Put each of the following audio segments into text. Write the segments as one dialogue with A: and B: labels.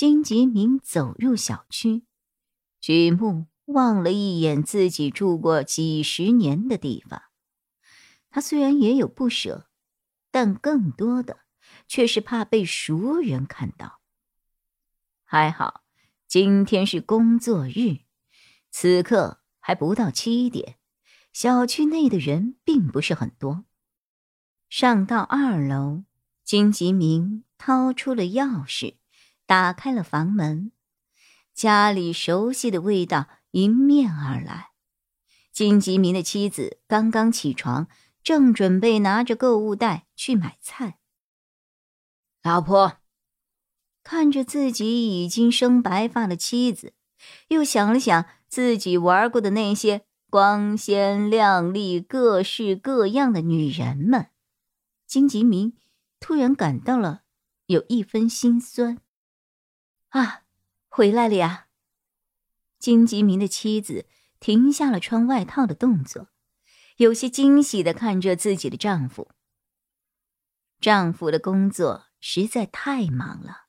A: 金吉明走入小区，举目望了一眼自己住过几十年的地方。他虽然也有不舍，但更多的却是怕被熟人看到。还好今天是工作日，此刻还不到七点，小区内的人并不是很多。上到二楼，金吉明掏出了钥匙。打开了房门，家里熟悉的味道迎面而来。金吉明的妻子刚刚起床，正准备拿着购物袋去买菜。
B: 老婆
A: 看着自己已经生白发的妻子，又想了想自己玩过的那些光鲜亮丽、各式各样的女人们，金吉明突然感到了有一分心酸。啊，回来了呀！金吉明的妻子停下了穿外套的动作，有些惊喜的看着自己的丈夫。丈夫的工作实在太忙了，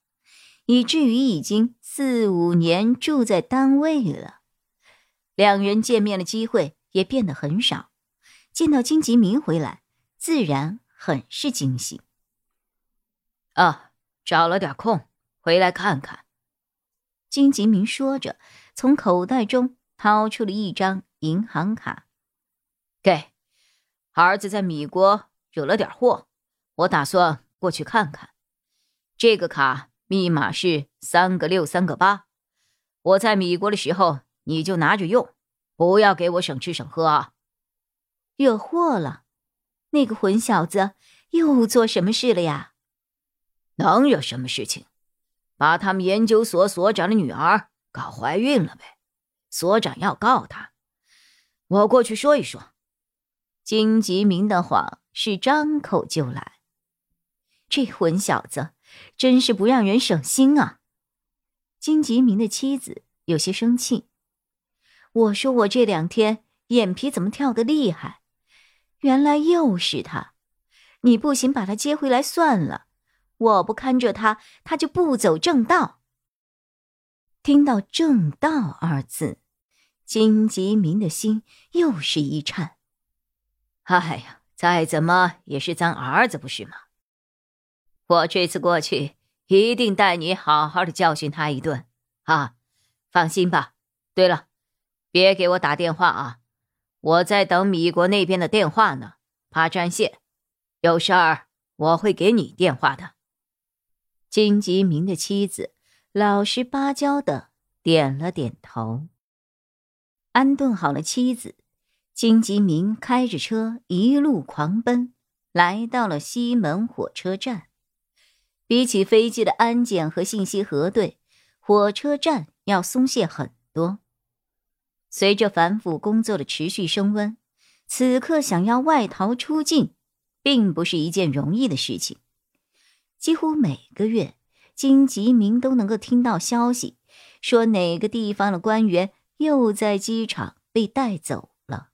A: 以至于已经四五年住在单位了，两人见面的机会也变得很少。见到金吉明回来，自然很是惊喜。
B: 啊，找了点空回来看看。
A: 金吉明说着，从口袋中掏出了一张银行卡，
B: 给儿子在米国惹了点祸，我打算过去看看。这个卡密码是三个六三个八，我在米国的时候你就拿着用，不要给我省吃省喝啊！
A: 惹祸了？那个混小子又做什么事了呀？
B: 能惹什么事情？把他们研究所所长的女儿搞怀孕了呗？所长要告他，我过去说一说。
A: 金吉明的谎是张口就来，这混小子真是不让人省心啊！金吉明的妻子有些生气。我说我这两天眼皮怎么跳得厉害？原来又是他！你不行，把他接回来算了。我不看着他，他就不走正道。听到“正道”二字，金吉明的心又是一颤。
B: 哎呀，再怎么也是咱儿子，不是吗？我这次过去一定带你好好的教训他一顿啊！放心吧。对了，别给我打电话啊，我在等米国那边的电话呢，怕占线。有事儿我会给你电话的。
A: 金吉明的妻子老实巴交的点了点头。安顿好了妻子，金吉明开着车一路狂奔，来到了西门火车站。比起飞机的安检和信息核对，火车站要松懈很多。随着反腐工作的持续升温，此刻想要外逃出境，并不是一件容易的事情。几乎每个月，金吉明都能够听到消息，说哪个地方的官员又在机场被带走了。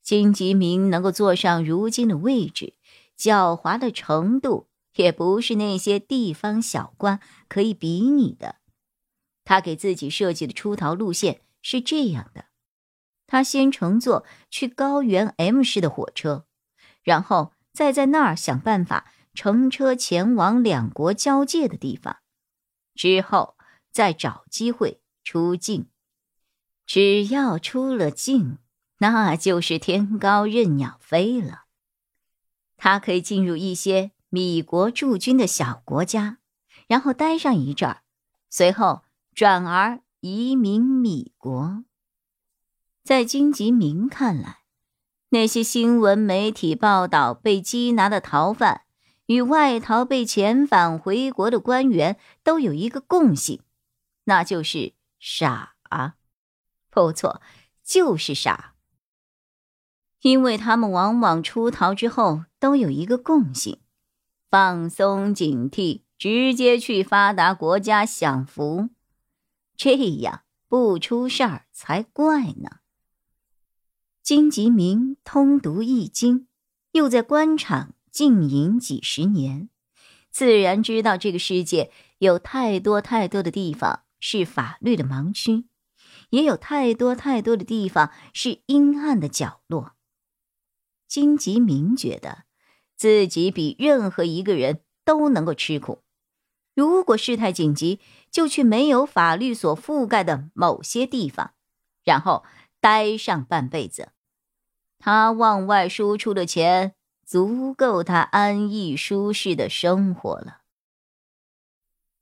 A: 金吉明能够坐上如今的位置，狡猾的程度也不是那些地方小官可以比拟的。他给自己设计的出逃路线是这样的：他先乘坐去高原 M 市的火车，然后再在那儿想办法。乘车前往两国交界的地方，之后再找机会出境。只要出了境，那就是天高任鸟飞了。他可以进入一些米国驻军的小国家，然后待上一阵儿，随后转而移民米国。在金吉明看来，那些新闻媒体报道被缉拿的逃犯。与外逃被遣返回国的官员都有一个共性，那就是傻。不错，就是傻。因为他们往往出逃之后都有一个共性：放松警惕，直接去发达国家享福，这样不出事儿才怪呢。金吉明通读易经，又在官场经营几十年，自然知道这个世界有太多太多的地方是法律的盲区，也有太多太多的地方是阴暗的角落。金吉明觉得自己比任何一个人都能够吃苦。如果事态紧急，就去没有法律所覆盖的某些地方，然后待上半辈子。他往外输出的钱足够他安逸舒适的生活了。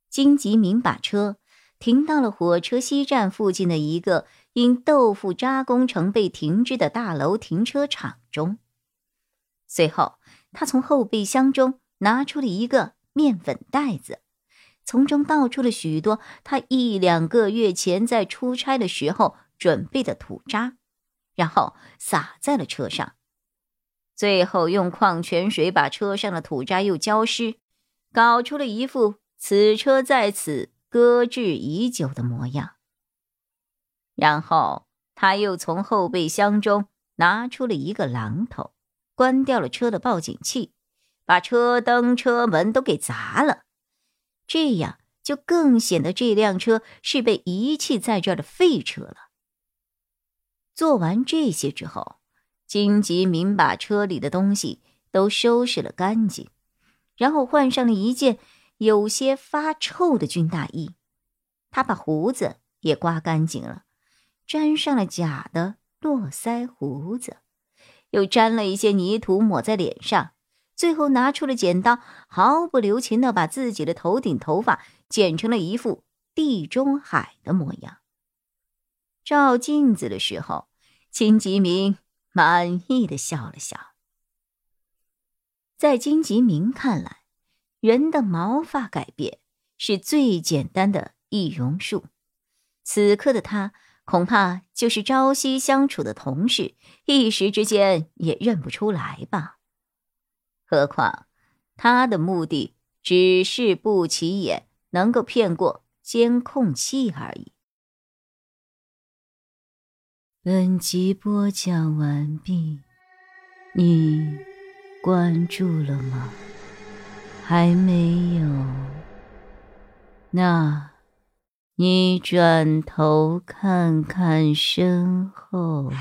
A: 金吉明把车停到了火车西站附近的一个因豆腐渣工程被停置的大楼停车场中。随后，他从后备箱中拿出了一个面粉袋子，从中倒出了许多他一两个月前在出差的时候准备的土渣，然后撒在了车上，最后用矿泉水把车上的土渣又浇湿，搞出了一副此车在此搁置已久的模样。然后，他又从后备箱中拿出了一个榔头。关掉了车的报警器，把车灯、车门都给砸了，这样就更显得这辆车是被遗弃在这儿的废车了。做完这些之后，金吉明把车里的东西都收拾了干净，然后换上了一件有些发臭的军大衣。他把胡子也刮干净了，粘上了假的络腮胡子。又沾了一些泥土抹在脸上，最后拿出了剪刀，毫不留情的把自己的头顶头发剪成了一副地中海的模样。照镜子的时候，金吉明满意的笑了笑。在金吉明看来，人的毛发改变是最简单的易容术。此刻的他。恐怕就是朝夕相处的同事，一时之间也认不出来吧。何况他的目的只是不起眼，能够骗过监控器而已。本集播讲完毕，你关注了吗？还没有？那。你转头看看身后。